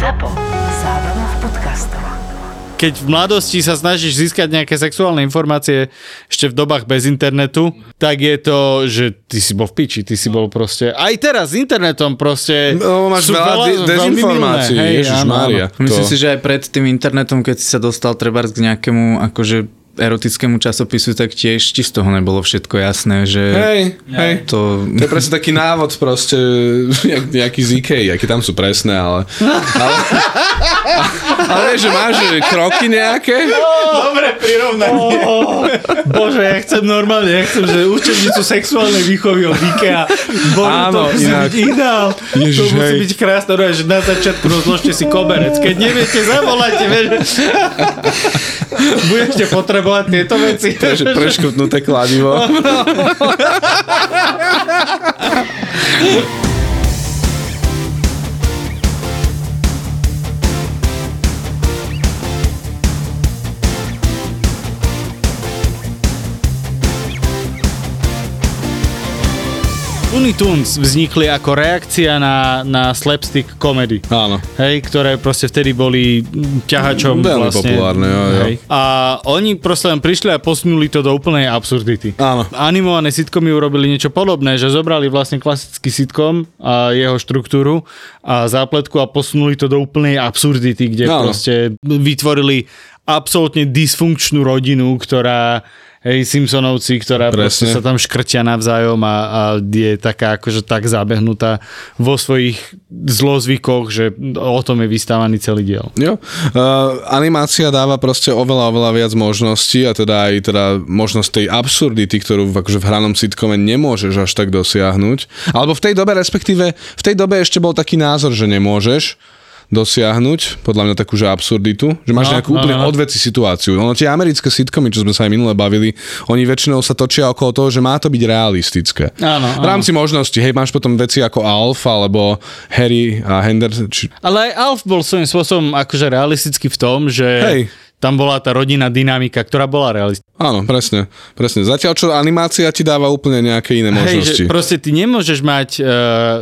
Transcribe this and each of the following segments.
ZAPO. Zábrná v podcastov. keď v mladosti sa snažíš získať nejaké sexuálne informácie ešte v dobách bez internetu, tak je to, že ty si bol v piči, ty si bol proste... Aj teraz s internetom proste... No, máš sú veľa veľmi dezinformácií, áno. Myslím To- si, že aj pred tým internetom, keď si sa dostal treba k nejakému akože erotickému časopisu, tak tiež ti z toho nebolo všetko jasné, že Hej, hej. to... To je presne taký návod proste, jak, nejaký z Ikei, aké tam sú presné, ale... Ale, ale že máš že kroky nejaké? Dobre prirovnanie. Bože, ja chcem normálne, ja chcem, že učebnicu sexuálnej výchovy od IKEA. Bože, Áno, to musí inak. byť ideál. Ježiš, to musí hej. byť krásne, no, že na začiatku rozložte si koberec. Keď neviete, zavolajte, vieš. Budete potrebovať tieto veci. Takže preškrtnuté kladivo. Looney Tunes vznikli ako reakcia na, na slapstick komedy. Áno. Hej, ktoré proste vtedy boli ťahačom Veľmi vlastne. populárne, jo, jo. Hej. A oni proste len prišli a posunuli to do úplnej absurdity. Áno. Animované sitcomy urobili niečo podobné, že zobrali vlastne klasický sitcom a jeho štruktúru a zápletku a posunuli to do úplnej absurdity, kde Áno. proste vytvorili absolútne dysfunkčnú rodinu, ktorá Hej, Simpsonovci, ktorá proste sa tam škrtia navzájom a, a je taká akože tak zabehnutá vo svojich zlozvykoch, že o tom je vystávaný celý diel. Jo. Uh, animácia dáva proste oveľa, oveľa viac možností a teda aj teda možnosť tej absurdity, ktorú v- akože v hranom sitkome nemôžeš až tak dosiahnuť. Alebo v tej dobe, respektíve v tej dobe ešte bol taký názor, že nemôžeš dosiahnuť, podľa mňa takú, že absurditu, že máš No, no, nejakú no, úplne no. no. odveci situáciu. Ono tie americké sitcomy, čo sme sa aj minule bavili, oni väčšinou sa točia okolo toho, že má to byť realistické. Áno, V rámci možností, hej, máš potom veci ako Alf, alebo Harry a Henderson, či, Ale aj Alf bol svojím spôsobom akože realistický v tom, že Hej. Tam bola tá rodinná dynamika, ktorá bola realistická. Áno, presne, presne. Zatiaľ, čo animácia ti dáva úplne nejaké iné Hej, možnosti. že proste ty nemôžeš mať uh,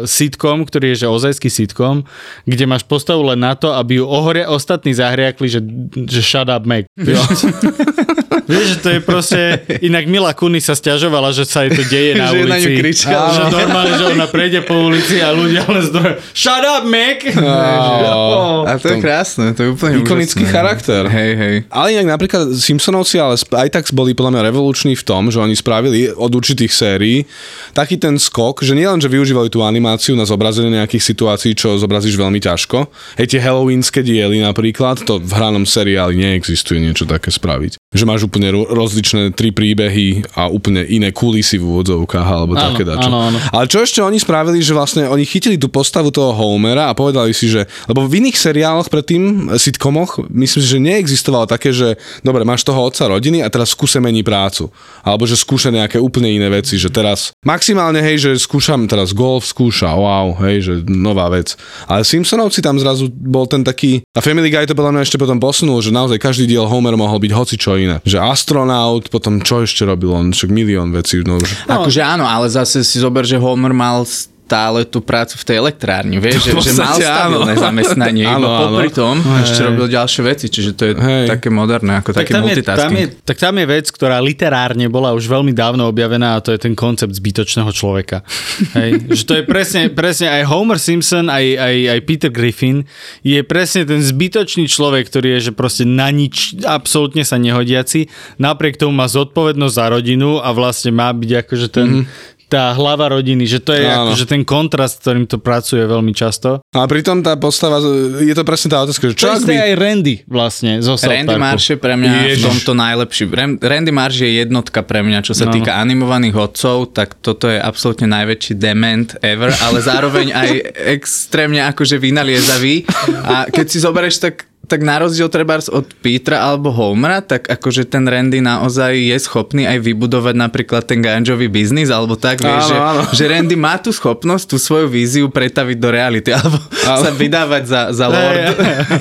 sitcom, ktorý je že ozajský sitcom, kde máš postavu len na to, aby ju ohoria ostatní zahriakli, že, že shut up, Meg. Vieš, že to je proste... Inak Mila Kunis sa stiažovala, že sa jej to deje na Že na ulici. ňu kričala. Že normálne, že ona prejde po ulici a ľudia len zdroje Shut up! Á, A to je krásne, to je úplne Ikonický úžasné. charakter. Hej, hej. Ale inak napríklad Simpsonovci ale aj tak boli podľa mňa revoluční v tom, že oni spravili od určitých sérií taký ten skok, že nielen, že využívali tú animáciu na zobrazenie nejakých situácií, čo zobrazíš veľmi ťažko. Hej, tie halloweenské diely napríklad, to v hranom seriáli neexistuje niečo také spraviť. Že máš úplne ro- rozličné tri príbehy a úplne iné kulisy v úvodzovkách alebo Áno, také dačo. áno, áno. Ale čo ešte oni spravili, že vlastne oni chytili tú postavu toho Homera a povedali si, že... Lebo v iných seriáloch predtým, sitcomoch, myslím si, že neexistovalo také, že dobre, máš toho otca rodiny a teraz skúse mení prácu. Alebo že skúša nejaké úplne iné veci, že teraz maximálne, hej, že skúšam teraz golf, skúša, wow, hej, že nová vec. Ale Simpsonovci tam zrazu bol ten taký... A Family Guy to podľa mňa ešte potom posunul, že naozaj každý diel Homer mohol byť hoci čo iné. Že astronaut, potom čo ešte robil on, však milión vecí. No, že... Akože áno, ale zase si zober, že Homer mal stále tú prácu v tej elektrárni, vieš, že, že mal stabilné áno. zamestnanie, Áno, iba áno. popri tom ešte robil ďalšie veci, čiže to je Hej. také moderné, ako taký tam je, tam, multitasking. je, tak tam je vec, ktorá literárne bola už veľmi dávno objavená a to je ten koncept zbytočného človeka. Hej? že to je presne, presne aj Homer Simpson, aj, aj, aj Peter Griffin je presne ten zbytočný človek, ktorý je že proste na nič absolútne sa nehodiaci, napriek tomu má zodpovednosť za rodinu a vlastne má byť akože ten, mm-hmm. Tá hlava rodiny, že to je Áno. akože ten kontrast, s ktorým to pracuje veľmi často. A pritom tá postava, je to presne tá otázka, že čo isté by... aj Randy vlastne zo South Randy Parku. Marsh je pre mňa v Ježiš. tomto najlepší. Ran- Randy Marsh je jednotka pre mňa, čo sa No. týka animovaných odcov, tak toto je absolútne najväčší dement ever, ale zároveň aj extrémne akože vynaliezavý. A keď si zoberieš, tak tak na rozdiel trebárs od Petra alebo Homera, tak akože ten Randy naozaj je schopný aj vybudovať napríklad ten ganžový biznis, alebo tak, vieš, Áno, že, áno. že Randy má tú schopnosť, tú svoju víziu pretaviť do reality, alebo Ale- sa vydávať za, za lord.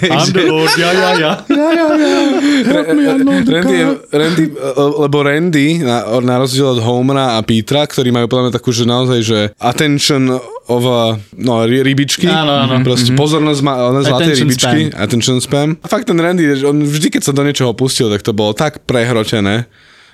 I'm the Lord, ja, ja, ja. Randy, je, Randy, lebo Randy, na, na rozdiel od Homera a Petra, ktorí majú podľa mňa takú, že naozaj, že attention of no, ry- rybičky. Áno, áno. Proste pozornosť má, one zlaté Attention rybičky. Attention spam. A fakt ten Randy, že on vždy, keď sa do niečoho pustil, tak to bolo tak prehrotené,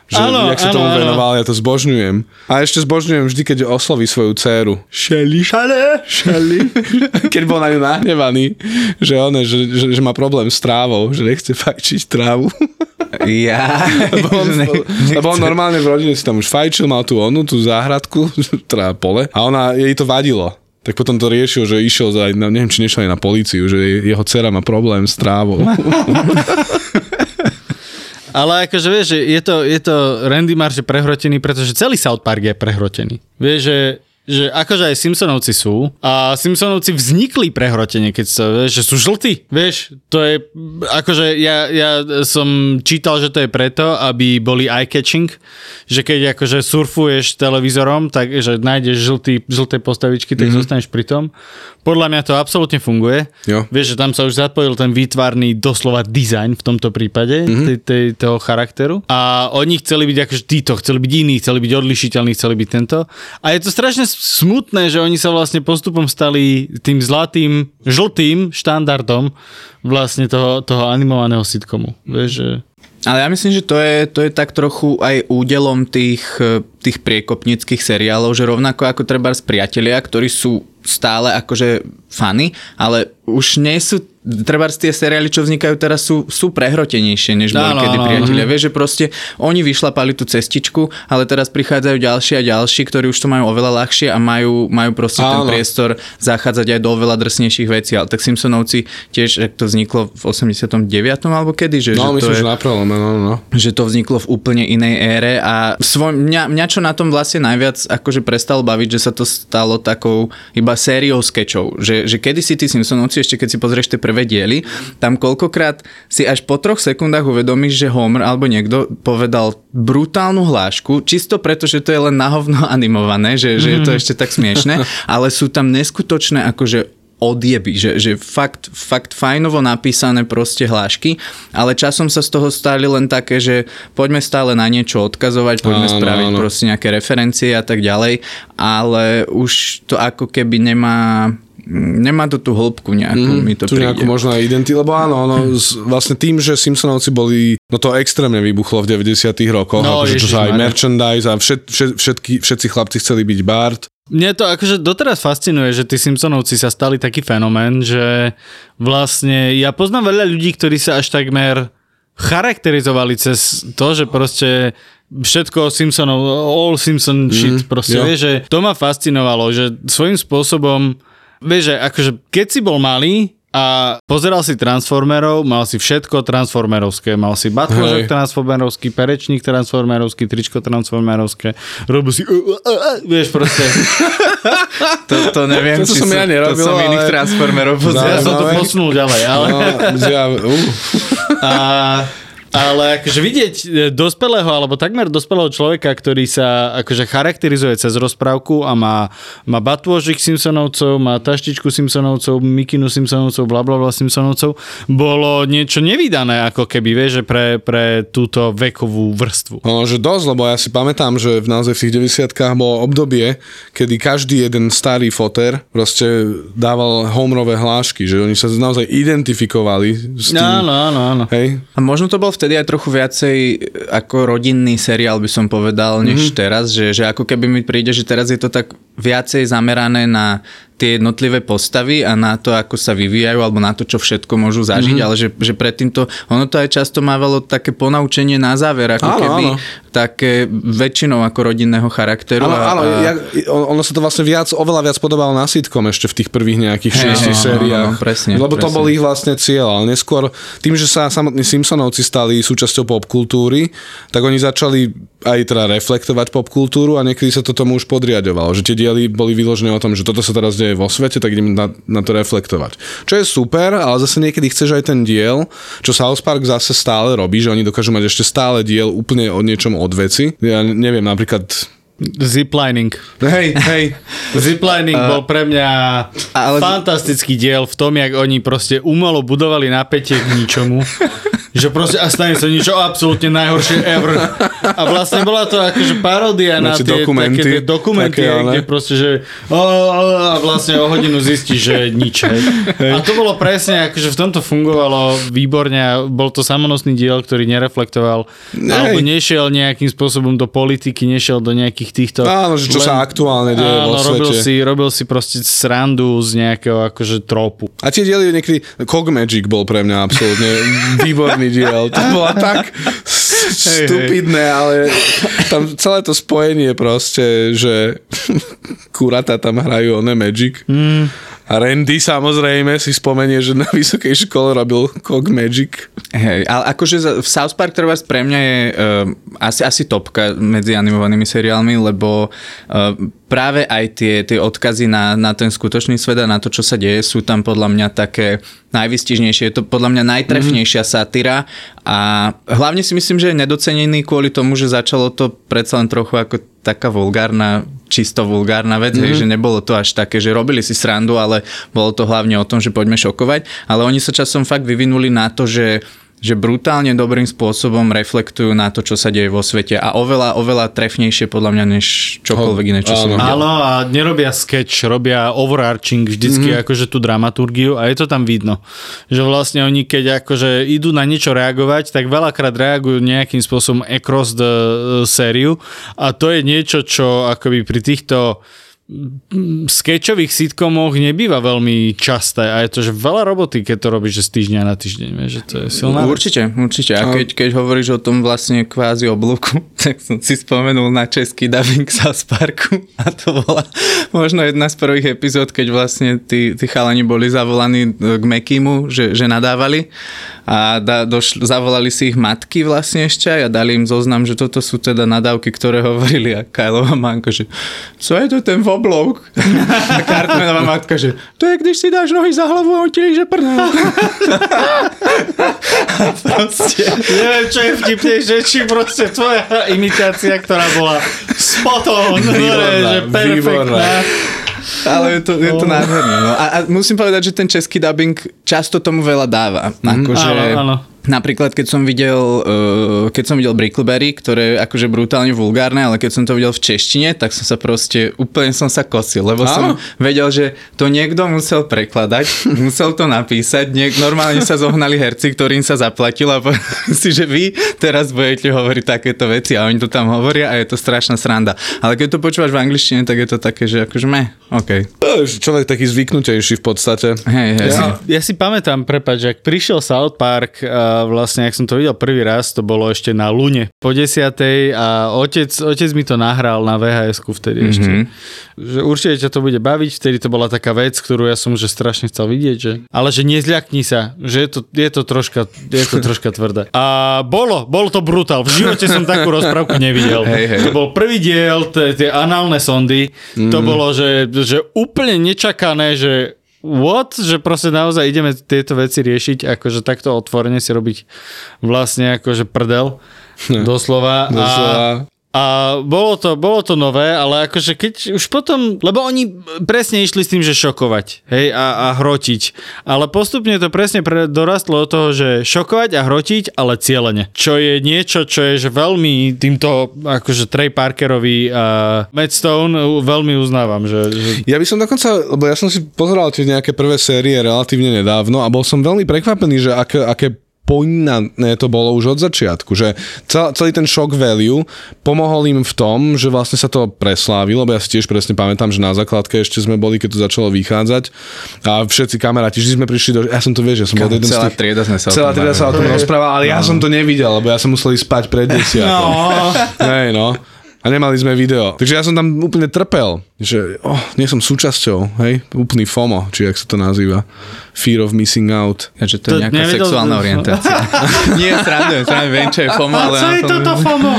že Áno, jak sa áno, tomu áno. venoval, ja to zbožňujem. A ešte zbožňujem vždy, keď osloví svoju dceru. Shelly, Shelly, Shelly. keď bol na ňu nahnevaný, že, one, že, že, že má problém s trávou, že nechce fajčiť trávu. Ja. Lebo on, lebo on normálne v rodine si tam už fajčil, mal tú onu, tú záhradku, teda pole, a ona, jej to vadilo. Tak potom to riešil, že išiel za, neviem, či nešiel aj na políciu, že jeho dcera má problém s trávou. Ale akože vieš, je to, je to Randy Marsh prehrotený, pretože celý South Park je prehrotený. Vieš, že že akože aj Simpsonovci sú a Simpsonovci vznikli prehrotenie, keď sa, vieš, že sú žltí, vieš, to je, akože ja, ja som čítal, že to je preto, aby boli eye-catching, že keď akože surfuješ televízorom, tak že nájdeš žltý, žlté postavičky, tak mm-hmm. zostaneš pri tom. Podľa mňa to absolútne funguje. Jo. Vieš, že tam sa už zapojil ten výtvarný doslova dizajn v tomto prípade, mm-hmm. tej, tej, toho charakteru. A oni chceli byť akože títo, chceli byť iní, chceli byť odlišiteľní, chceli byť tento. A je to strašne smutné, že oni sa vlastne postupom stali tým zlatým, žltým štandardom vlastne toho, toho animovaného sitcomu. Vieš, že... Ale ja myslím, že to je, to je tak trochu aj údelom tých, tých priekopnických seriálov, že rovnako ako treba z priatelia, ktorí sú stále akože fany, ale už nie sú treba tie seriály, čo vznikajú teraz, sú, sú prehrotenejšie, než boli Áno, kedy priatelia. Vieš, že proste oni vyšlapali tú cestičku, ale teraz prichádzajú ďalší a ďalší, ktorí už to majú oveľa ľahšie a majú, majú proste ten Áno. priestor zachádzať aj do oveľa drsnejších vecí. Ale tak Simpsonovci tiež, že to vzniklo v 89. alebo kedy? Že, No, že to je že na prelome, no, no. že to vzniklo v úplne inej ére a svoj, mňa, mňa čo na tom vlastne najviac akože prestalo baviť, že sa to stalo takou iba sériou skečov, že, že kedy si tí Simpsonovci, ešte keď si pozrieš tie prvé diely, tam koľkokrát si až po troch sekundách uvedomíš, že Homer alebo niekto povedal brutálnu hlášku, čisto preto, že to je len nahovno animované, že, že je to ešte tak smiešne, ale sú tam neskutočné akože odjeby, že, že fakt, fakt fajnovo napísané proste hlášky, ale časom sa z toho stali len také, že poďme stále na niečo odkazovať, poďme Áno, spraviť áno. proste nejaké referencie a tak ďalej, ale už to ako keby nemá nemá to tú hĺbku nejakú, mi to tu príde. nejakú možno aj identi, lebo áno, ono, z, vlastne tým, že Simpsonovci boli, no to extrémne vybuchlo v 90 rokoch, No, akože čo sa aj merchandise a všet, všet, všetky, všetci chlapci chceli byť Bart. Mne to akože doteraz fascinuje, že tí Simpsonovci sa stali taký fenomén, že vlastne ja poznám veľa ľudí, ktorí sa až takmer charakterizovali cez to, že proste všetko Simpsonov, all Simpson shit, proste, jo. vieš, že to ma fascinovalo, že svojím spôsobom, vieš, že akože keď si bol malý a pozeral si Transformerov, mal si všetko Transformerovské, mal si batvožok Hej. Transformerovský, perečník Transformerovský, tričko Transformerovské, robil si uh, uh, uh, vieš proste, To, to neviem, To či som ja nerobil, to som iných ale- Transformerov ja pozeral. som to posunul ďalej, ale... No, ja, uh, A, ale akože vidieť e, dospelého alebo takmer dospelého človeka, ktorý sa akože charakterizuje cez rozprávku a má, má batôžik Simpsonovcov, má taštičku Simpsonovcov, mikinu Simpsonovcov, bla bla bla Simpsonovcov, bolo niečo nevydané ako keby, vieš, že pre, pre túto vekovú vrstvu. ono, že dosť, lebo ja si pamätám, že v naozaj v tých 90 bolo obdobie, kedy každý jeden starý foter proste dával homerové hlášky, že oni sa naozaj identifikovali s tým. Áno, áno, áno. Hej, A možno to bol vtedy aj trochu viacej e, ako rodinný seriál by som povedal, než mm-hmm. teraz, že, že ako keby mi príde, že teraz je to tak viacej zamerané na tie jednotlivé postavy a na to, ako sa vyvíjajú alebo na to, čo všetko môžu zažiť, mm-hmm. ale že, že predtým to, ono to aj často mávalo také ponaučenie na záver, ako Áno, keby áno. také väčšinou ako rodinného charakteru. Áno, a, áno, a, ja, ono sa to vlastne viac, oveľa viac podobalo na sitcom ešte v tých prvých nejakých Hej, šiestich áno, áno, sériách. áno, presne, Lebo to presne. bol ich vlastne cieľ, ale neskôr tým, že sa samotní Simpsonovci stali súčasťou popkultúry, tak oni začali aj teda reflektovať popkultúru a niekedy sa to tomu už podriadovalo, že tie diely boli vyložené o tom, že toto sa teraz deje deje vo svete, tak idem na, na to reflektovať. Čo je super, ale zase niekedy chceš aj ten diel, čo South Park zase stále robí, že oni dokážu mať ešte stále diel úplne o niečom od veci. Ja neviem, napríklad Ziplining. Hej, hej. Ziplining uh, bol pre mňa ale... fantastický diel v tom, jak oni proste umelo budovali napätie k ničomu. že proste a stane sa niečo absolútne najhoršie ever. A vlastne bola to akože paródia na, Na tie dokumenty. také tie dokumenty, Také, ale- kde proste, že o, o, a vlastne o hodinu zistí, že nič. Hej. A to bolo presne, akože v tomto fungovalo výborne a bol to samonosný diel, ktorý nereflektoval Hej. alebo nešiel nejakým spôsobom do politiky, nešiel do nejakých týchto... Áno, že čo sa aktuálne deje Áno, vo robil svete. si, robil si proste srandu z nejakého akože tropu. A tie diely niekedy... Cog Magic bol pre mňa absolútne výborný diel. To bolo tak stupidné, ale tam celé to spojenie proste, že kurata tam hrajú one Magic. Mm. A Randy samozrejme si spomenie, že na vysokej škole robil Cog Magic. Hej, ale akože v South Park treba pre mňa je uh, asi, asi topka medzi animovanými seriálmi, lebo uh, práve aj tie, tie odkazy na, na ten skutočný svet a na to, čo sa deje, sú tam podľa mňa také najvystižnejšie. Je to podľa mňa najtrefnejšia satyra a hlavne si myslím, že je nedocenený kvôli tomu, že začalo to predsa len trochu ako taká vulgárna, čisto vulgárna vec, mm-hmm. hej, že nebolo to až také, že robili si srandu, ale bolo to hlavne o tom, že poďme šokovať, ale oni sa časom fakt vyvinuli na to, že že brutálne dobrým spôsobom reflektujú na to, čo sa deje vo svete a oveľa, oveľa trefnejšie podľa mňa, než čokoľvek iné, čo som Áno. a nerobia sketch, robia overarching vždycky mm-hmm. akože tú dramaturgiu a je to tam vidno. Že vlastne oni keď akože idú na niečo reagovať, tak veľakrát reagujú nejakým spôsobom across the uh, sériu a to je niečo, čo akoby pri týchto sketchových sitcomoch nebýva veľmi časté a je to, že veľa roboty, keď to robíš že z týždňa na týždeň, vieš, že to je silná vec. Určite, určite. A keď, keď hovoríš o tom vlastne kvázi oblúku, tak som si spomenul na český dubbing South Parku a to bola možno jedna z prvých epizód, keď vlastne tí, tí chalani boli zavolaní e, k Mekimu, že, že nadávali a da, došl, zavolali si ich matky vlastne ešte a dali im zoznam, že toto sú teda nadávky, ktoré hovorili a Kyleova mamka, že co je to ten voblouk? A Cartmanová matka, že to je, když si dáš nohy za hlavu a on ti líže prdel. proste. Neviem, čo je vtipnejšie, či proste tvoja imitácia, ktorá bola spot on, Výborná, že perfektná. výborná. Ale je to, je to nádherné. No. A, a musím povedať, že ten český dubbing často tomu veľa dáva. Akože, áno, áno. Napríklad, keď som videl, uh, keď som videl Brickleberry, ktoré je akože brutálne vulgárne, ale keď som to videl v češtine, tak som sa proste, úplne som sa kosil, lebo som Áno. vedel, že to niekto musel prekladať, musel to napísať, niek- normálne sa zohnali herci, ktorým sa zaplatil a povedali si, že vy teraz budete hovoriť takéto veci a oni to tam hovoria a je to strašná sranda. Ale keď to počúvaš v angličtine, tak je to také, že akože meh, OK. Človek taký zvyknutejší v podstate. Hej, hej. Ja, ja si pamätám, prepáč, ak prišiel South Park, a vlastne, ak som to videl prvý raz, to bolo ešte na Lune po desiatej a otec, otec mi to nahral na VHS-ku vtedy mm-hmm. ešte. Že určite ťa to bude baviť, vtedy to bola taká vec, ktorú ja som že strašne chcel vidieť, že... ale že nezľakni sa, že je to, je to, troška, je to troška tvrdé. A bolo, bolo to brutál, v živote som takú rozprávku nevidel. Hej, hej. To bol prvý diel, tie análne sondy, to bolo, že, že úplne nečakané, že what? Že proste naozaj ideme tieto veci riešiť, akože takto otvorene si robiť vlastne akože prdel, doslova. Doslova. A, bolo to, bolo to nové, ale akože keď už potom, lebo oni presne išli s tým, že šokovať, hej, a, a hrotiť. Ale postupne to presne pre, dorastlo od toho, že šokovať a hrotiť, ale cieľene. Čo je niečo, čo je že veľmi týmto akože Trey Parkerovi a Matt Stone veľmi uznávam, že, že Ja by som dokonca, lebo ja som si pozeral tie nejaké prvé série relatívne nedávno a bol som veľmi prekvapený, že aké, aké poňané to bolo už od začiatku, že cel, celý ten shock value pomohol im v tom, že vlastne sa to preslávilo, lebo ja si tiež presne pamätám, že na základke ešte sme boli, keď to začalo vychádzať a všetci kamaráti, vždy sme prišli do... Ja som to vieš, ja som bol jeden z Celá tých... trieda sme sa o Celá tom trieda sa o tom bavili. rozprával, ale ja som to nevidel, lebo ja som musel ísť spať pred desiatou. no, Hej, no. A nemali sme video. Takže ja som tam úplne trpel, že oh, nie som súčasťou, hej, úplný FOMO, či jak sa to nazýva. Fear of missing out. Ja, že to, To je nejaká nevedel sexuálna orientácia. Nie, srandujem, srandujem, viem, čo je FOMO, ale... Co je toto FOMO?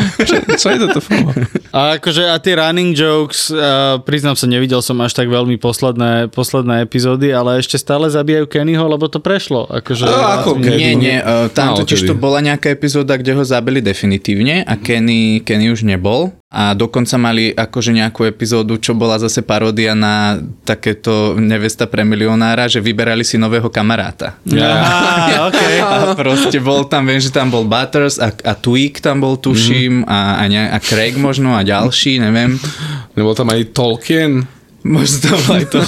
Co je toto FOMO? A akože a tie running jokes, uh, priznám sa, nevidel som až tak veľmi posledné, posledné epizódy, ale ešte stále zabíjajú Kennyho, lebo to prešlo. Akože, A ako kedy? Nie, nie, uh, tam Málo totiž to bola nejaká epizóda, kde ho zabili definitívne a Kenny, Kenny už nebol. A dokonca mali akože nejakú epizódu, čo bola zase paródia na takéto nevesta pre milionára, že vyberali si nového kamaráta. Aha, okay. A proste bol tam, viem, že tam bol Butters a, a Tweak tam bol, tuším, a, a, ne, a Craig možno a ďalší, neviem. Nebol tam aj Tolkien? Možno aj to.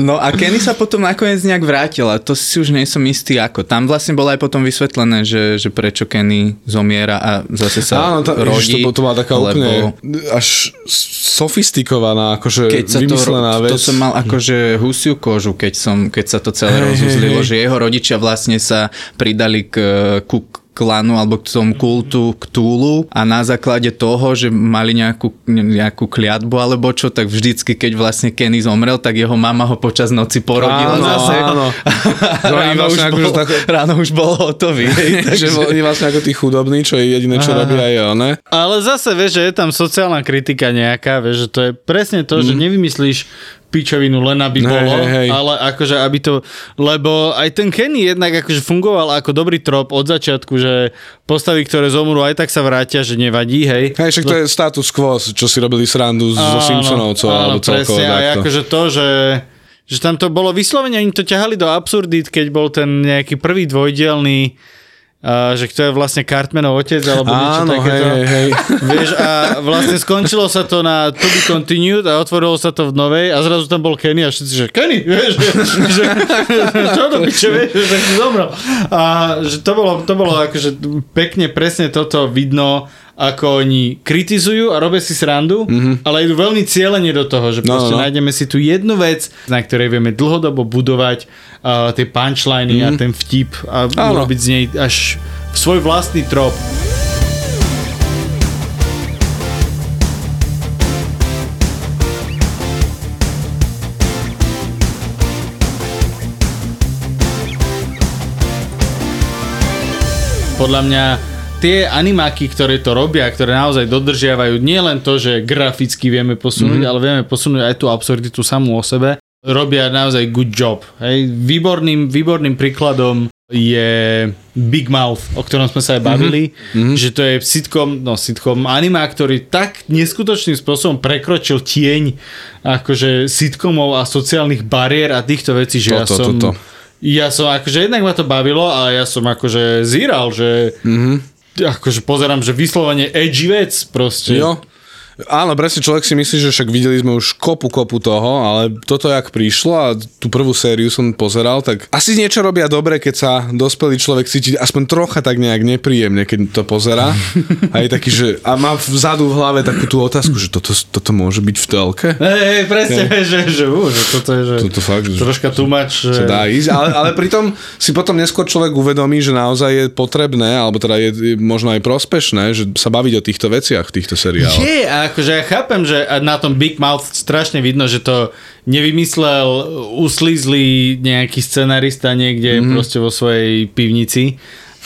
No a Kenny sa potom nakoniec nejak vrátil a to si už nie som istý ako. Tam vlastne bolo aj potom vysvetlené, že, že prečo Kenny zomiera a zase sa Áno, to, rodí. ježiš, to, to bola taká lebo úplne až sofistikovaná, akože keď sa to, vymyslená ro- vec. to som mal akože husiu kožu, keď, som, keď sa to celé Hej, rozuzlilo, hej. že jeho rodičia vlastne sa pridali k, ku klanu alebo k tomu kultu k Túlu a na základe toho, že mali nejakú, nejakú kliatbu alebo čo, tak vždycky, keď vlastne Kenny zomrel, tak jeho mama ho počas noci porodila Áno, zase. áno. Ráno, vlastne už akože bol, tak- ráno už bol hotový. takže- oni vlastne ako tí chudobní, čo je jediné, čo robia je one. Ale zase vieš, že je tam sociálna kritika nejaká, vieš, že to je presne to, mm. že nevymyslíš pičovinu len aby Hej, bolo, hej, hej. ale akože aby to, lebo aj ten Kenny jednak akože fungoval ako dobrý trop od začiatku, že postavy, ktoré zomrú aj tak sa vrátia, že nevadí, hej. Hej, však to je status quo, čo si robili srandu zo Simpsonovcov, alebo celkovo presne, aj akože to, že že tam to bolo vyslovene, oni to ťahali do absurdít, keď bol ten nejaký prvý dvojdielný a že kto je vlastne Cartmanov otec, alebo niečo Áno, takéto. hej, hej. Vieš, a vlastne skončilo sa to na To Be Continued a otvorilo sa to v novej a zrazu tam bol Kenny a všetci, že Kenny, vieš, že, že čo to piče, vieš, že si zomrel. A že to bolo, to bolo akože pekne, presne toto vidno, ako oni kritizujú a robia si srandu, mm-hmm. ale idú veľmi cieľene do toho, že Mhm. No, proste no. nájdeme si tu jednu vec, na ktorej vieme dlhodobo budovať uh, tie punchliny mm-hmm. a ten vtip a Mhm. Áno. urobiť z nej až svoj vlastný trop. Podľa mňa tie animáky, ktoré to robia, ktoré naozaj dodržiavajú nie len to, že graficky vieme posunúť, mm. ale vieme posunúť aj tú absurditu samú o sebe, robia naozaj good job. Hej. Výborným, výborným príkladom je Big Mouth, o ktorom sme sa aj bavili, mm-hmm. že to je sitcom, no sitcom animá, ktorý tak neskutočným spôsobom prekročil tieň akože sitcomov a sociálnych bariér a týchto vecí, že ja Toto, som... toto. Ja som akože jednak ma to bavilo a ja som akože zíral, že mm-hmm. Akože pozerám, že vyslovene edgy vec proste. Jo. Áno, presne človek si myslí, že však videli sme už kopu, kopu toho, ale toto jak prišlo a tú prvú sériu som pozeral, tak asi niečo robia dobre, keď sa dospelý človek cíti aspoň trocha tak nejak nepríjemne, keď to pozera. A je taký, že a má vzadu v hlave takú tú otázku, že toto, toto môže byť v telke? Hej, hej, presne, Hej. že, že, uh, že toto je, že Toto fakt, že- troška tumač. sa dá ísť, ale, ale pritom si potom neskôr človek uvedomí, že naozaj je potrebné, alebo teda je, je možno aj prospešné, že sa baviť o týchto veciach v týchto seriáloch. Je, a akože ja chápem, že na tom Big Mouth strašne vidno, že to nevymyslel uslízlý nejaký scenarista niekde Mhm. mm-hmm. proste vo svojej pivnici,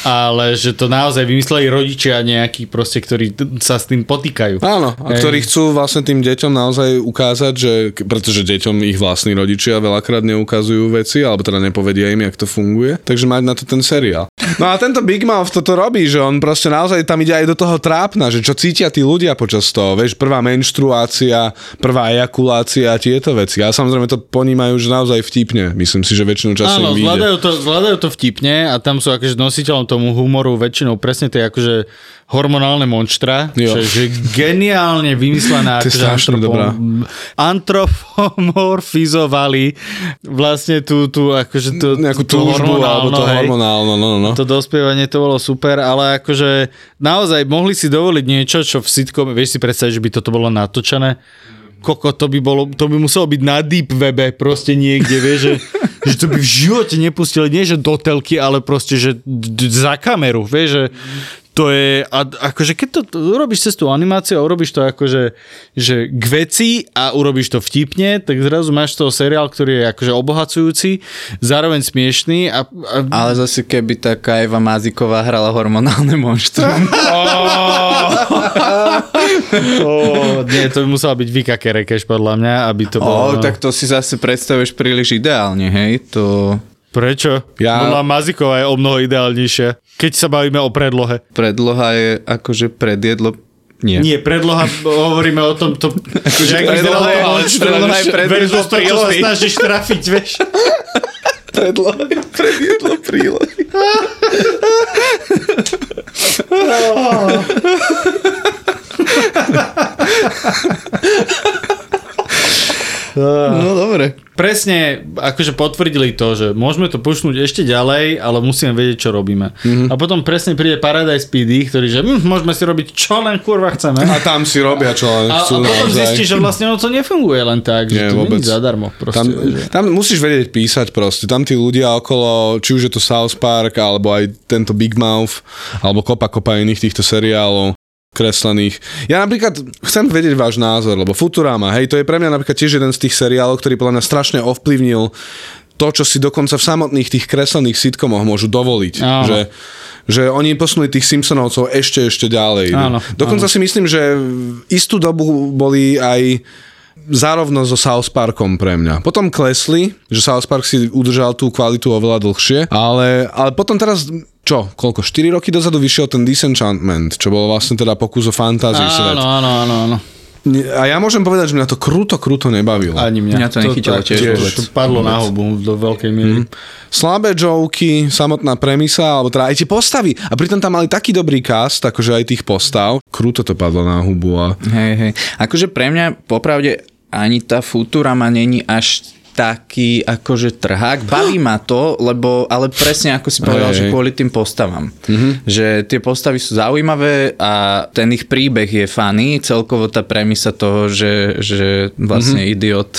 ale že to naozaj vymysleli rodičia nejakí proste, ktorí sa s tým potýkajú. Áno, a Hej. ktorí chcú vlastne tým deťom naozaj ukázať, že, pretože deťom ich vlastní rodičia veľakrát neukazujú veci, alebo teda nepovedia im, jak to funguje, takže mať na to ten seriál. No a tento Big Mouth toto robí, že on proste naozaj tam ide aj do toho trápna, že čo cítia tí ľudia počas toho, vieš, prvá menštruácia, prvá ejakulácia a tieto veci. A samozrejme to ponímajú, že naozaj vtipne. Myslím si, že väčšinu času Áno, zvládajú to, zvládajú to vtipne a tam sú akože nositeľom tomu humoru väčšinou presne tie akože hormonálne monštra, Jo. že geniálne vymyslená To je akože strašne dobrá. antropomorfizovali vlastne tú, tú akože tú, Nejakú tú túžbu, alebo to hej. hormonálno, no, no, no. To dospievanie to bolo super, ale akože naozaj mohli si dovoliť niečo, čo v sitcom, vieš si predstaviť, že by toto bolo natočené? Koko, to by, bolo, to by muselo byť na deep webe proste niekde, vieš, že, že to by v živote nepustili, nie že do telky, ale proste, že d- d- za kameru, vieš, že to je, a, akože keď to urobíš cez tú animáciu a urobíš to akože že k veci a urobíš to vtipne, tak zrazu máš toho seriál, ktorý je akože obohacujúci, zároveň smiešný a, a Ale zase keby taká Eva Máziková hrala hormonálne monštrum. oh, nie, to by musela byť Vika Kerekeš podľa mňa, aby to bolo... oh, tak to si zase predstavuješ príliš ideálne, hej? To Prečo? Ja- Podľa Maziková je o mnoho ideálnejšia, keď sa bavíme o predlohe. predloha je akože predjedlo... Nie. Nie, predloha, hovoríme o tom, to, že ak predloha je- predloha je predjedlo versus prílohy. snažíš trafiť, vieš. Predloha je predjedlo prílohy. No dobre. Presne, akože potvrdili to, že môžeme to pušnúť ešte ďalej, ale musíme vedieť, čo robíme. Mm-hmm. A potom presne príde Paradise PD, ktorý, že hm, môžeme si robiť čo len kurva chceme. A tam si robia, čo len A, a chcú potom zistíš, že vlastne ono to nefunguje len tak, že Nie, to vôbec. zadarmo. Proste, Tam, že... tam musíš vedieť písať proste. Tam tí ľudia okolo, či už je to South Park, alebo aj tento Big Mouth, alebo kopa, kopa iných týchto seriálov kreslených. Ja napríklad chcem vedieť váš názor, lebo Futurama, hej, to je pre mňa napríklad tiež jeden z tých seriálov, ktorý podľa mňa strašne ovplyvnil to, čo si dokonca v samotných tých kreslených sitcomoch môžu dovoliť. Áno. Že, že oni posunuli tých Simpsonovcov ešte, ešte ďalej. Áno, Dokonca si myslím, že v istú dobu boli aj zárovno so South Parkom pre mňa. Potom klesli, že South Park si udržal tú kvalitu oveľa dlhšie, ale, ale potom teraz, čo, koľko, 4 roky dozadu vyšiel ten Disenchantment, čo bol vlastne teda pokus o fantasy svet. Áno, áno, áno, áno. A ja môžem povedať, že mňa to kruto, kruto nebavilo. Ani mňa. Mňa to nechytilo tiež tiež vôbec. To padlo na hubu do veľkej miery. Slabé joky, samotná premisa, alebo teda aj tie postavy. A pritom tam mali taký dobrý cast, akože aj tých postav. Kruto to padlo na hubu a... Hej, hej. Akože pre mňa popravde ani tá Futurama není až taký akože trhák. Baví ma to, lebo, ale presne ako si povedal, Hej, že kvôli tým postavám. Mm-hmm. Že tie postavy sú zaujímavé a ten ich príbeh je funny, celkovo tá premisa toho, že, že vlastne mm-hmm. idiot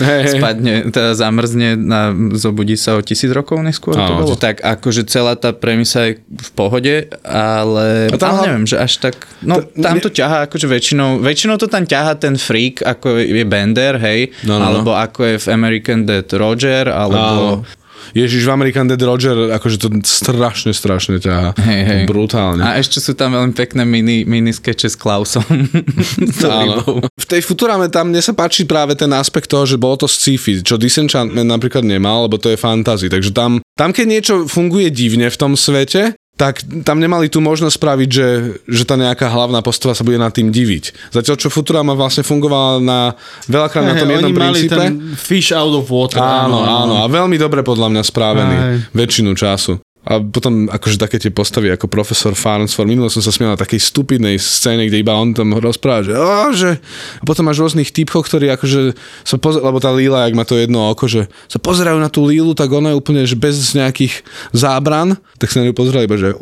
hej. spadne, teda zamrzne a zobudí sa o tisíc rokov neskôr. to Áno. bolo. Tak akože celá tá premisa je v pohode, ale, A tam ale neviem, že až tak... No, tam to ťahá akože väčšinou, väčšinou to tam ťahá ten freak, ako je Bender, hej, No, no, no. alebo ako je v American Dead Roger, alebo... Áno. Ježiš, v American Dead Roger, akože to strašne, strašne ťaha. Hej, hej. Brutálne. A ešte sú tam veľmi pekné mini, mini skeče s Klausom. Áno. V tej Futurame tam mne sa páči práve ten aspekt toho, že bolo to sci-fi, čo Disenchantment napríklad nemal, lebo to je fantasy. Takže tam, tam keď niečo funguje divne v tom svete, tak tam nemali tú možnosť spraviť, že, že tá nejaká hlavná postava sa bude nad tým diviť. Zatiaľ, čo Futurama vlastne fungovala na, veľakrát na tom Hej, jednom oni mali princípe. ten fish out of water. Áno, áno, a veľmi dobre podľa mňa správený Aj. väčšinu času. A potom akože také tie postavy ako profesor Farnsworth, minulo som sa smial na takej stupidnej scéne, kde iba on tam rozpráva, že, oh, že... A potom máš rôznych typkov, ktorí akože sa pozer... lebo tá Lila, jak má to jedno oko, že sa pozerajú na tú Lilu, tak ona je úplne, že bez nejakých zábran, tak sa na ňu pozerali iba, že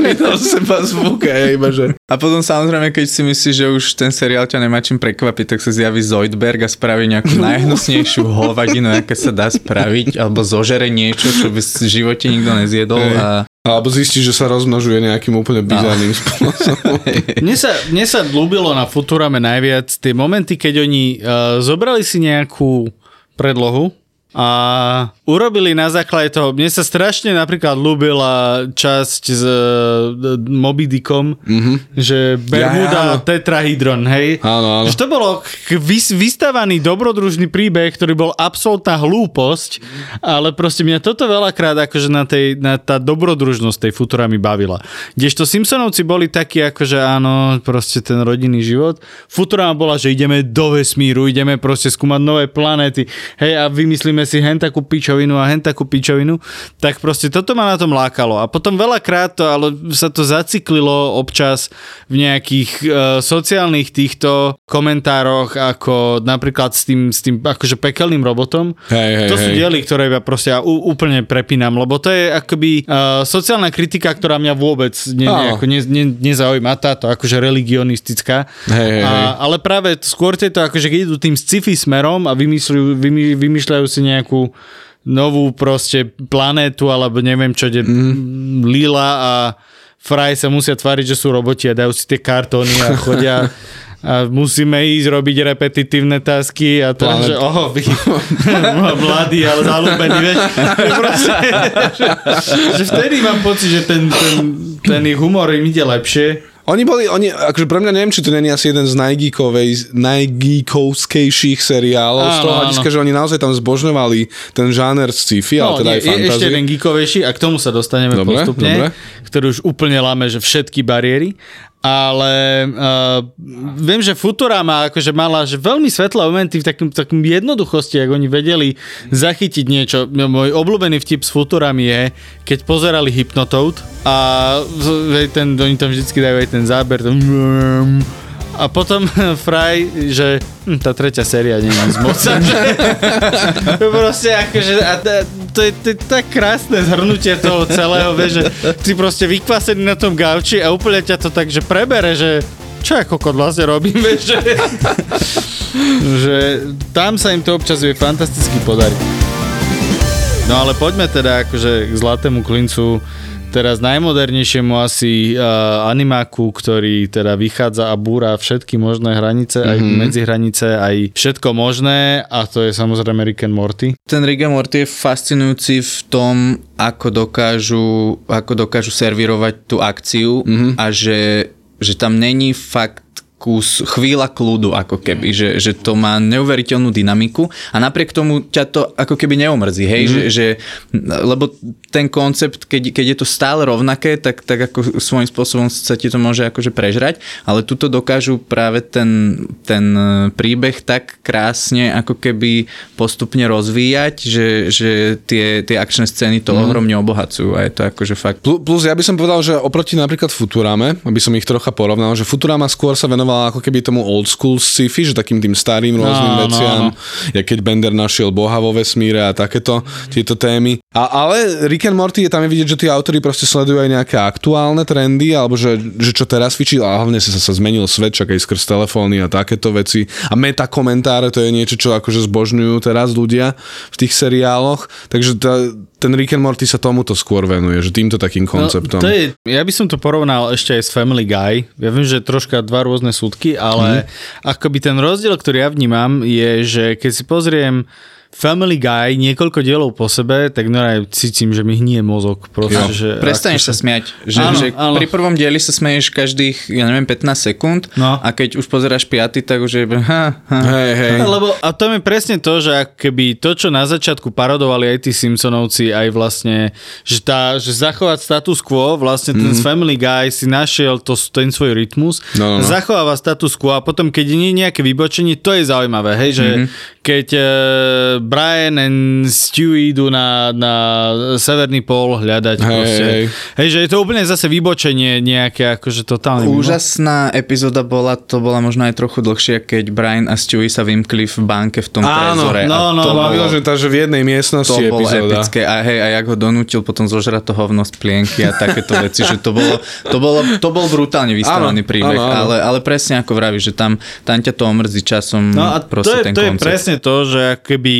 vydal seba zvuk a iba, že A potom samozrejme, keď si myslíš, že už ten seriál ťa nemá čím prekvapiť, tak sa zjaví Zoidberg a spraví nejakú najhnusnejšiu hovadinu, aké sa dá spraviť, alebo zožere niečo, čo by v živote nikto nezjedol a alebo zistíš, že sa rozmnožuje nejakým úplne bizarným spôsobom. Mne sa, mne sa ľúbilo na Futurame najviac tie momenty, keď oni uh, zobrali si nejakú predlohu a urobili na základe toho, mne sa strašne napríklad ľúbila časť s uh, Moby Dickom, mm-hmm. že Bermuda Ja, áno. tetrahydron, hej? Áno, áno. Že to bolo vys- vystavaný dobrodružný príbeh, ktorý bol absolútna hlúposť, ale proste mňa toto veľakrát akože na, tej, na tá dobrodružnosť tej Futura mi bavila. Kdežto Simpsonovci boli takí akože áno, proste ten rodinný život. Futurama bola, že ideme do vesmíru, ideme proste skúmať nové planéty, hej a vymyslíme si hen takú pičovinu a hen takú pičovinu, tak proste toto ma na tom lákalo. A potom veľakrát to, ale sa to zaciklilo občas v nejakých uh, sociálnych týchto komentároch, ako napríklad s tým, s tým akože pekelným robotom. Hej, hej, to sú hej. diely, ktoré ja proste ja úplne prepínam, lebo to je akoby uh, sociálna kritika, ktorá mňa vôbec ne, nejako ne, ne, nezaujíma, táto akože religionistická. Hej, hej. A, ale práve skôr tieto, akože keď idú tým sci-fi smerom a vymy, vymýšľajú si nejakú novú proste planétu, alebo neviem čo, kde mm. Lila a Fry sa musia tváriť, že sú roboti a dajú si tie kartóny a chodia a musíme ísť robiť repetitívne tasky a to, že oho, vy, mladý, ale zalúbený, vieš, proste, že, že vtedy mám pocit, že ten, ten, ten ich humor im ide lepšie. Oni boli, oni, akože pre mňa neviem, či to není asi jeden z najgeekovskejších seriálov Áno, z toho hľadiska, že oni naozaj tam zbožňovali ten žáner sci-fi, ale teda nie, aj je ešte fantasy. jeden geekovejší a k tomu sa dostaneme Dobre, postupne, dobre. ktorý už úplne láme, že všetky bariéry. Ale uh, viem, že Futurama akože mala že veľmi svetlé momenty v takom, takom jednoduchosti, ak oni vedeli zachytiť niečo. Môj obľúbený vtip s Futurami je, keď pozerali Hypnotoad a ten, oni tam vždycky dajú aj ten záber, ten a potom Fry, že hm, tá tretia séria je z moca. proste akože, a to, to, je, to je tak krásne zhrnutie toho celého, vieš, že ty proste vykvasený na tom gauči a úplne ťa to tak, že prebere, že čo ja kokot vlastne robím, vieš, že, že tam sa im to občas vie fantasticky podariť. No ale poďme teda akože k Zlatému klincu teraz najmodernejšiemu asi uh, animáku, ktorý teda vychádza a búra všetky možné hranice, mm-hmm. aj medzihranice, aj všetko možné a to je samozrejme Rick and Morty. Ten Rick and Morty je fascinujúci v tom, ako dokážu, ako dokážu servírovať tú akciu mm-hmm. a že, že tam není fakt kus, chvíľa kľudu, ako keby, že, že to má neuveriteľnú dynamiku a napriek tomu ťa to ako keby neomrzí, hej, mm-hmm. že, že, lebo ten koncept, keď, keď je to stále rovnaké, tak, tak ako svojím spôsobom sa ti to môže akože prežrať, ale tuto dokážu práve ten, ten príbeh tak krásne ako keby postupne rozvíjať, že, že tie, tie akčné scény to mm-hmm. ohromne obohacujú a je to akože fakt Plu- Plus ja by som povedal, že oproti napríklad Futurame, aby som ich trocha porovnal, že Futurama skôr sa venovala ako keby tomu old school sci-fi, že takým tým starým rôznym No, no, veciam, no. jak keď Bender našiel Boha vo vesmíre a takéto tieto témy. A, ale Rick and Morty je tam je vidieť, že tí autori proste sledujú aj nejaké aktuálne trendy, alebo že, že čo teraz fičí, a hlavne sa, sa zmenil svet, čak aj skrz telefóny a takéto veci. A meta komentáre, to je niečo, čo akože zbožňujú teraz ľudia v tých seriáloch. Takže tá, ten Rick and Morty sa tomuto skôr venuje, že týmto takým konceptom. No, to je, ja by som to porovnal ešte aj s Family Guy. Ja viem, že troška dva rôzne súdky, ale mm. akoby ten rozdiel, ktorý ja vnímam, je, že keď si pozriem Family Guy niekoľko dielov po sebe, tak normálne cítim, že mi hnie mozog. Proste, Jo. že Prestaneš sa smiať. Že, Áno, že áno. pri prvom dieli sa smeješ každých, ja neviem, 15 sekúnd No. a keď už pozeráš piaty, tak už je... Ha, ha. Hej, hej. Lebo, a to je presne to, že keby to, čo na začiatku parodovali aj tí Simpsonovci, aj vlastne, že, tá, že zachovať status quo, vlastne ten mm. Family Guy si našiel to, ten svoj rytmus, No, no, no. zachováva status quo a potom, keď nie je nejaké vybočenie, to je zaujímavé, hej, že keď uh, Brian and Stewie idú na, na severný pól hľadať Hej, proste. hej. Hej, že je to úplne zase vybočenie nejaké, akože totálne mimo. Úžasná epizóda bola, to bola možno aj trochu dlhšia, keď Brian a Stewie sa vymkli v banke v tom Áno, trezore. no, a no, to To no, bolo, že tá, že v jednej miestnosti to bolo epizóda. epické. A hej, a jak ho donútil potom zožrať to hovno z plienky a takéto veci, že to bolo, to bolo, to bol brutálne vystavaný Áno, príbeh, áno, áno. Ale, ale presne ako vravíš, že tam, tam ťa to omrzí časom No a to proste je, ten to je koncept. presne to, že keby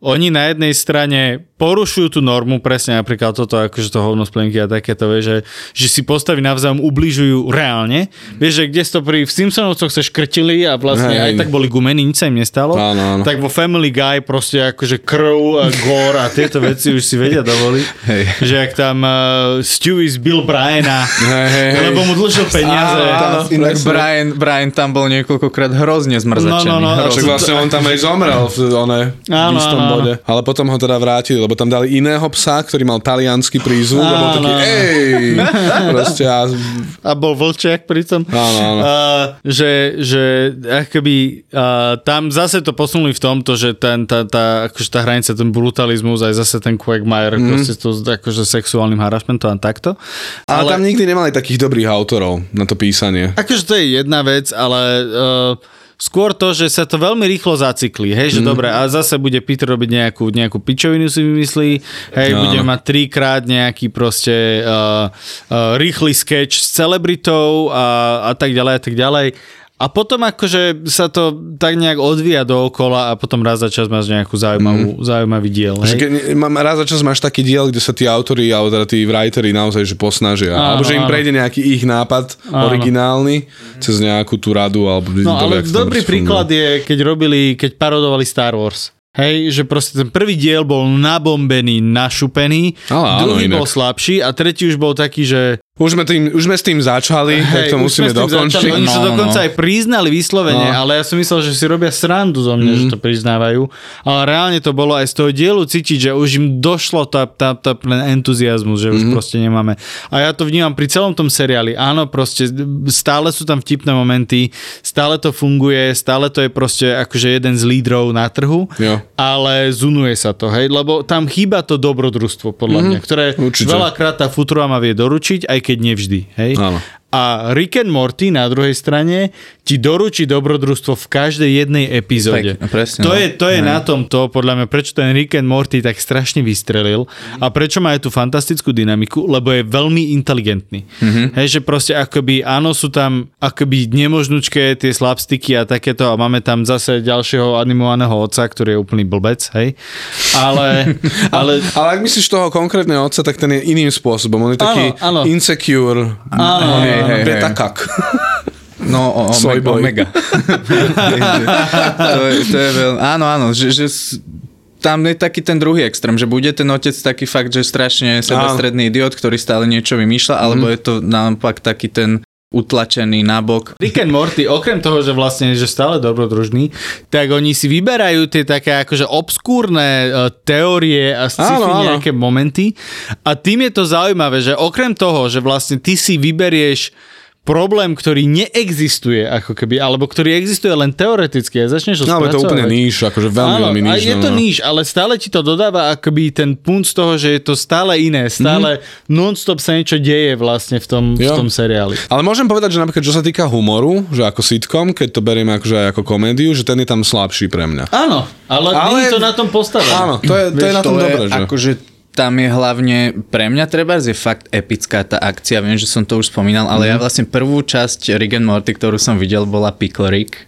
oni na jednej strane porušujú tú normu, presne napríklad toto, akože to hovno z plenky a takéto, vieš, že, že si postavy navzájom ubližujú reálne. Vieš, že kde to pri v Simpsonovcoch sa škrtili a vlastne Hej. aj tak boli gumení, nič sa im nestalo. Áno, áno. Tak vo Family Guy proste akože krv a gore a tieto veci už si vedia dovoliť. Hej. Že ak tam uh, Stewie zbil Briana, hej, hej. lebo mu dlžil peniaze. Áno, áno. Inak. Brian, Brian tam bol niekoľkokrát hrozne zmrzačený. No, no, no, hrozne. vlastne on tam aj zomrel v, one, áno, áno. Bode. Ale potom ho teda vrátili, lebo tam dali iného psa, ktorý mal talianský prízvuk a bol taký Áno. ej, proste a, a bol vlčiak pritom. Áno, áno. Uh, že, že akoby uh, tam zase to posunuli v tomto, že ten, tá, tá, akože tá hranica, ten brutalizmus, aj zase ten Quagmire, mm. proste to s akože sexuálnym harassmentom a takto. ale, tam nikdy nemali takých dobrých autorov na to písanie. Akože to je jedna vec, ale uh, skôr to, že sa to veľmi rýchlo zacykli, hej, že mm. dobre, a zase bude Peter robiť nejakú, nejakú pičovinu si vymyslí, hej, Áno. bude mať trikrát nejaký proste uh, uh, rýchly sketch s celebritou a, a tak ďalej a tak ďalej. A potom akože sa to tak nejak odvíja dookola a potom raz za čas máš nejakú zaujímavú, mm. zaujímavý diel. Hej? keď, mám, raz za čas máš taký diel, kde sa tí autori, alebo teda tí writeri naozaj že posnažia. Áno, alebo že im áno. prejde nejaký ich nápad Áno. originálny cez nejakú tú radu. Alebo No ale dobrý príklad je, keď robili, keď parodovali Star Wars. Hej, že proste ten prvý diel bol nabombený, našupený, Ale áno, druhý inak. bol slabší a tretí už bol taký, že Už sme, tým, už sme s tým začali, tak to musíme dokončiť. začali. Oni sa No, no, dokonca no. aj priznali vyslovene, No. ale ja som myslel, že si robia srandu zo mňa, mm. že to priznávajú. Ale reálne to bolo aj z toho dielu cítiť, že už im došlo tá, tá, tá ten entuziasmus, že už proste nemáme. A ja to vnímam pri celom tom seriáli. Áno, proste stále sú tam vtipné momenty, stále to funguje, stále to je proste akože jeden z lídrov na trhu, Jo. ale zunuje sa to, hej, lebo tam chýba to dobrodružstvo, podľa mňa, ktoré určite. veľakrát tá Futurama vie doručiť, aj keď nevždy, hej. Áno. A Rick and Morty na druhej strane ti doručí dobrodružstvo v každej jednej epizóde. Pekne, presne, to no. je, to je Hej. na tom to, podľa mňa, prečo ten Rick and Morty tak strašne vystrelil a prečo má aj tú fantastickú dynamiku, lebo je veľmi inteligentný. Mm-hmm. Hej, že proste akoby, áno, sú tam akoby nemožnučké tie slapsticky a takéto a máme tam zase ďalšieho animovaného otca, ktorý je úplný blbec, hej. Ale, ale Ale ak myslíš toho konkrétneho otca, tak ten je iným spôsobom. On je taký Áno, áno. insecure. Áno, je hej, hej, beta kak. No, o, Soy omega. to, je, to je veľ... Áno, áno, že, že tam je taký ten druhý extrém, že bude ten otec taký fakt, že strašne sebestredný idiot, ktorý stále niečo vymýšľa, alebo je to naopak taký ten utlačený nabok. Rick and Morty, okrem toho, že vlastne že stále dobrodružný, tak oni si vyberajú tie také akože obskúrne uh, teórie a sci-fi Áno, áno. nejaké momenty a tým je to zaujímavé, že okrem toho, že vlastne ty si vyberieš problém, ktorý neexistuje, ako keby, alebo ktorý existuje len teoreticky a začneš ho No, ale to je úplne níž, akože veľmi, Áno, veľmi níž. je to níž, ale stále ti to dodáva akoby ten punt z toho, že je to stále iné, stále mm-hmm. non-stop sa niečo deje vlastne v tom, v Jo. tom seriáli. Ale môžem povedať, že napríklad čo sa týka humoru, že ako sitcom, keď to berieme akože aj ako komédiu, že ten je tam slabší pre mňa. Áno, ale, ale... Nie je to na tom postavené. Áno, to je, to je na tom to dobré, že? Akože tam je hlavne, pre mňa treba je fakt epická tá akcia, viem, že som to už spomínal, ale ja Mhm. vlastne prvú časť Rick and Morty, ktorú som videl, bola Pickle Rick,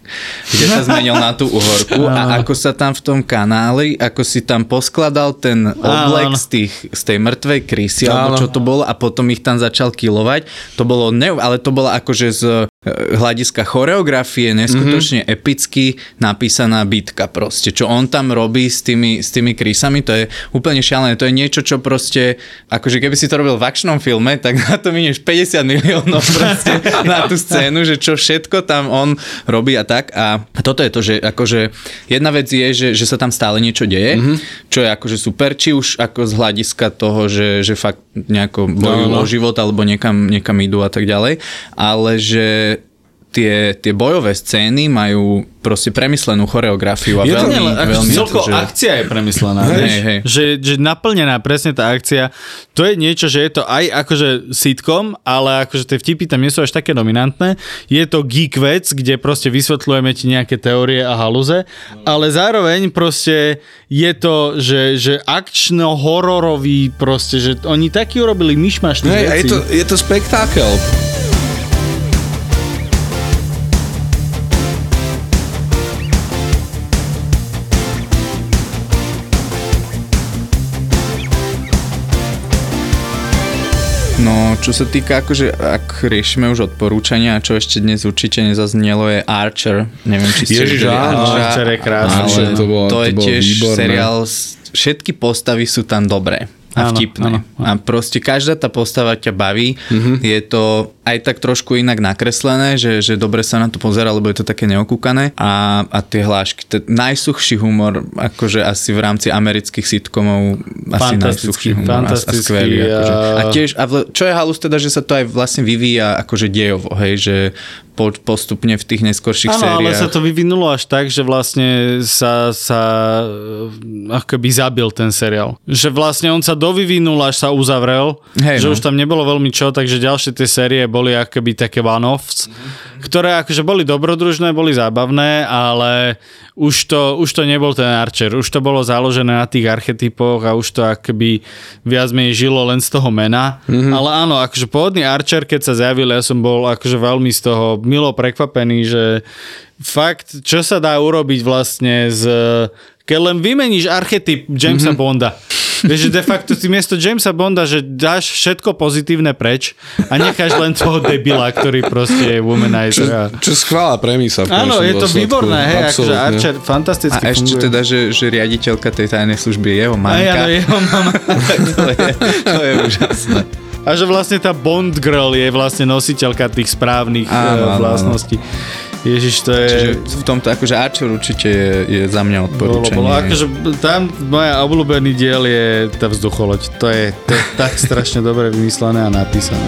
kde sa zmenil na tú uhorku a ako sa tam v tom kanáli, ako si tam poskladal ten oblek z, tých, z tej mŕtvej krysy, alebo čo to bolo a potom ich tam začal kilovať, to bolo, ne, ale to bolo akože z hľadiska choreografie neskutočne Mhm. mm-hmm. epicky napísaná bitka proste, čo on tam robí s tými, s tými krysami, to je úplne šialené, to je niečo, čo proste, akože keby si to robil v akčnom filme, tak na to minieš 50 miliónov proste na tú scénu, že čo všetko tam on robí a tak a toto je to, že akože jedna vec je, že, že sa tam stále niečo deje, Mhm. mm-hmm. čo je akože super, či už ako z hľadiska toho, že, že fakt nejako bojujú No, no. o život alebo niekam, niekam idú a tak ďalej, ale že tie, tie bojové scény majú proste premyslenú choreografiu a Je to- veľmi, Nie, ale veľmi celko že... akcia je premyslená. Hej, hej. Že, že naplnená presne tá akcia, to je niečo, že je to aj akože sitcom, ale akože tie vtipy tam nie sú až také dominantné. Je to geek vec, kde proste vysvetľujeme ti nejaké teórie a haluze, ale zároveň proste je to, že, že akčno-hororový proste, že oni taký urobili myšmaš tých Hej, a je to, je to spektákel. No, čo sa týka, akože ak riešime už odporúčania, čo ešte dnes určite nezaznelo je Archer. Neviem, či ste Ježiš, áno, Archer je ale Archer, to bolo- to je to bolo tiež výborné. seriál, všetky postavy sú tam dobré a Áno, vtipné. áno, áno. A proste každá tá postava ťa baví. Mhm. Je to aj tak trošku inak nakreslené, že, že dobre sa na to pozera, lebo je to také neokúkané. A, a tie hlášky, ten najsuchší humor, akože asi v rámci amerických sitcomov asi najsuchší Fantastický, humor a, a skvelý. Akože. A a- tiež, a vl- čo je halus teda, že sa to aj vlastne vyvíja akože dejovo, hej, že po, postupne v tých neskorších Áno, sériách. ale sa to vyvinulo až tak, že vlastne sa, sa eh, akoby zabil ten seriál. Že vlastne on sa dovyvinul, až sa uzavrel, Hej, že no. už tam nebolo veľmi čo, takže ďalšie tie série boli akoby také one-offs, ktoré akože boli dobrodružné, boli zábavné, ale už to, už to nebol ten Archer, už to bolo založené na tých archetypoch a už to akoby viac menej žilo len z toho mena, mm-hmm. ale áno, akože pôvodný Archer, keď sa zjavil, ja som bol akože veľmi z toho milo prekvapený, že fakt, čo sa dá urobiť vlastne z... Keď len vymeníš archetyp Jamesa mm-hmm. Bonda. Vieš, že de facto si miesto Jamesa Bonda, že dáš všetko pozitívne preč a necháš len toho debila, ktorý proste je womanizer. Čo je skvelá premisa. Áno, je to dôsledku. výborné, hej, akože. Archer fantasticky A ešte funguje. teda, že, že riaditeľka tej tajnej služby je jeho Aj, mamka. áno, jeho mama. to, je, to je úžasné. A že vlastne tá Bond Girl je vlastne nositeľka tých správnych Áno, áno, áno, áno. vlastností. Ježiš, to je... Čiže v tomto akože Archer určite je, je za mňa Bolo, odporúčanie. bolo. Akože tam moja obľúbený diel je tá vzducholoď. To je, to je tak strašne dobre vymyslené a napísané.